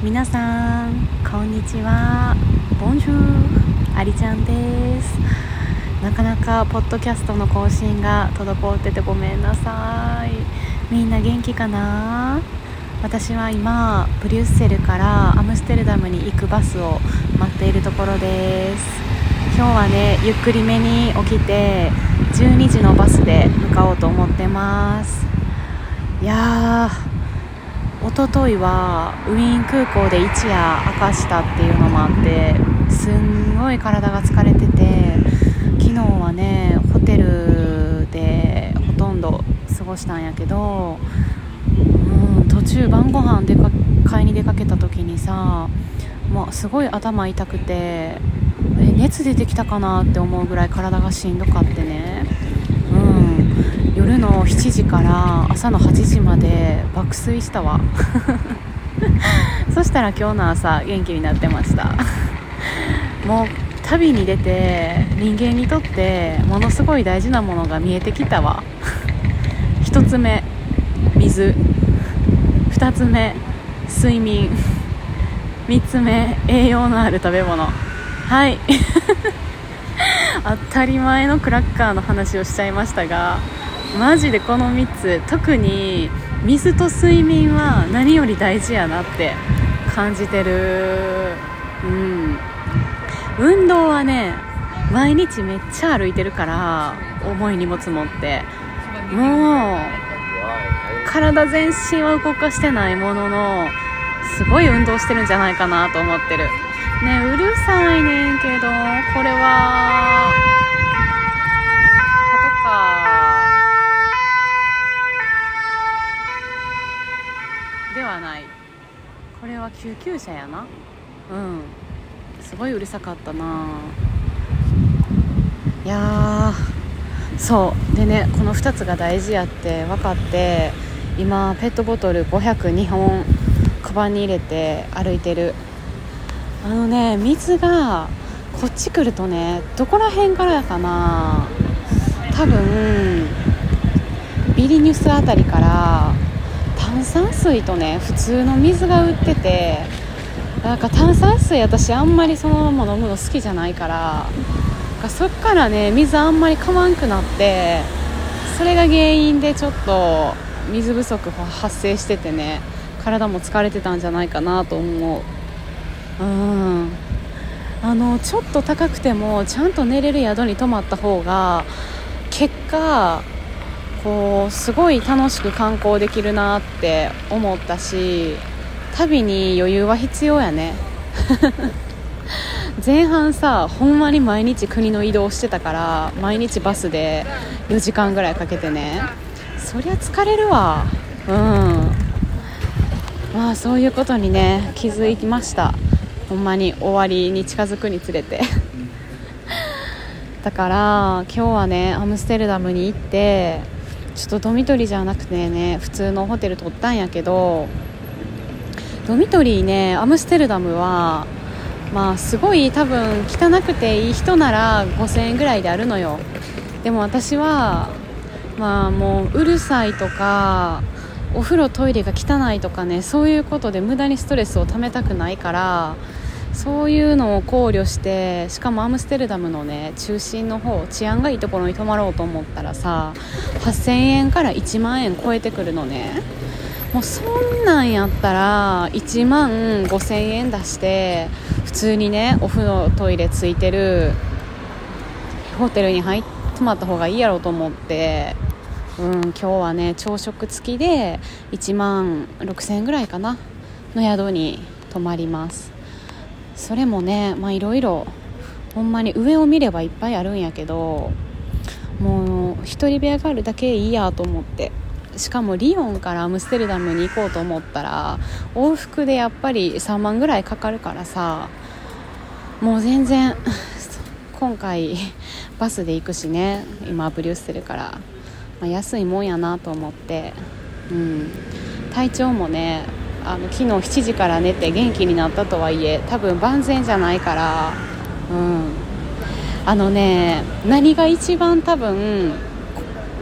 皆さんこんにちは。ボンジューありちゃんです。なかなかポッドキャストの更新が滞っててごめんなさい。みんな元気かな？私は今ブリュッセルからアムステルダムに行くバスを待っているところです。今日はねゆっくりめに起きて12時のバスで向かおうと思ってますいやーおとといはウィーン空港で一夜明かしたっていうのもあってすんごい体が疲れてて昨日はねホテルでほとんど過ごしたんやけど、うん、途中晩ご飯でか買いに出かけた時にさもうすごい頭痛くてえ熱出てきたかなって思うぐらい体がしんどかってね夜の7時から朝の8時まで爆睡したわ。そしたら今日の朝元気になってました。もう旅に出て人間にとってものすごい大事なものが見えてきたわ。1つ目水。2つ目睡眠。3つ目栄養のある食べ物。はい。当たり前のクラッカーの話をしちゃいましたがマジでこの3つ特に水と睡眠は何より大事やなって感じてる。うん。運動はね毎日めっちゃ歩いてるから重い荷物持って。もう体全身は動かしてないもののすごい運動してるんじゃないかなと思ってる。ねうるさいねんけどこれはパトカーではないこれは救急車やな。うん。すごいうるさかったな。いやそう。でねこの2つが大事やって分かって今ペットボトル502本カバンに入れて歩いてる。あのね水がこっち来るとねどこら辺からやかな。多分ビリニュスあたりから炭酸水とね普通の水が売っててなんか炭酸水私あんまりそのまま飲むの好きじゃないからそっからね水あんまりかまんくなってそれが原因でちょっと水不足発生しててね体も疲れてたんじゃないかなと思う。うん。あのちょっと高くてもちゃんと寝れる宿に泊まった方が結果こうすごい楽しく観光できるなって思ったし旅に余裕は必要やね。前半さほんまに毎日国の移動してたから毎日バスで4時間ぐらいかけてね。そりゃ疲れるわ。うん。まあそういうことにね気づきました。ほんまに終わりに近づくにつれて。だから今日はねアムステルダムに行ってちょっとドミトリじゃなくてね普通のホテル取ったんやけどドミトリーねアムステルダムはまあすごい多分汚くていい人なら5000円ぐらいであるのよ。でも私はまあもううるさいとかお風呂トイレが汚いとかねそういうことで無駄にストレスをためたくないからそういうのを考慮してしかもアムステルダムのね中心の方治安がいいところに泊まろうと思ったらさ8000円から1万円超えてくるのね。もうそんなんやったら1万5000円出して普通にねお風呂トイレついてるホテルに入泊まった方がいいやろうと思ってうん今日はね朝食付きで1万6000円ぐらいかなの宿に泊まります。それもねまあいろいろほんまに上を見ればいっぱいあるんやけどもう1人部屋があるだけいいやと思って。しかもリヨンからアムステルダムに行こうと思ったら往復でやっぱり3万ぐらいかかるからさもう全然 今回バスで行くしね。今ブリュッセルから、まあ、安いもんやなと思って、うん、体調もねあの昨日7時から寝て元気になったとはいえ多分万全じゃないから。うん。あのね何が一番多分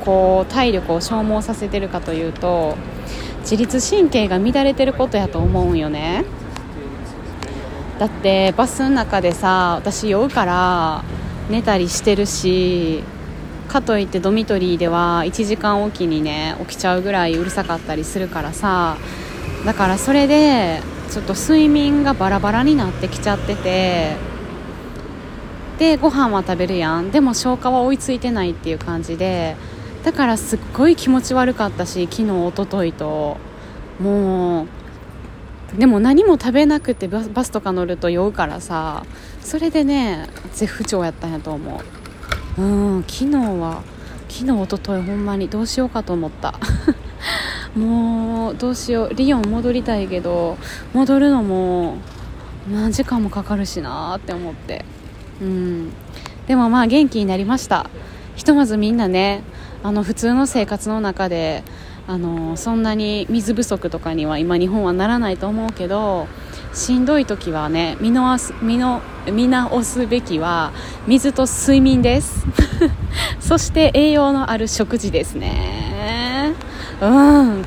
こう体力を消耗させてるかというと自律神経が乱れてることやと思うんよね。だってバスの中でさ私酔うから寝たりしてるしかといってドミトリーでは1時間おきにね起きちゃうぐらいうるさかったりするからさだからそれでちょっと睡眠がバラバラになってきちゃっててでご飯は食べるやん。でも消化は追いついてないっていう感じでだからすっごい気持ち悪かったし昨日おとといと。もうでも何も食べなくてバスとか乗ると酔うからさそれでね絶不調やったんやと思う。うん昨日は昨日おとといほんまにどうしようかと思った。もうどうしよう。リヨン戻りたいけど戻るのも何時間もかかるしなって思って。うん。でもまあ元気になりました。ひとまずみんなねあの普通の生活の中であのそんなに水不足とかには今日本はならないと思うけどしんどい時はね見直す見の見直すべきは水と睡眠です。そして栄養のある食事ですね。うん。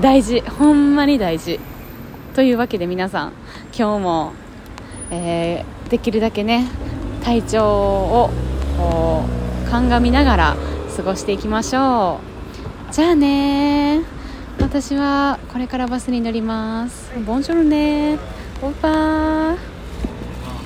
大事。ほんまに大事。というわけで皆さん今日も、えー、できるだけね体調を鑑みながら過ごしていきましょう。じゃあね私はこれからバスに乗ります。ボンジョルねオー。バー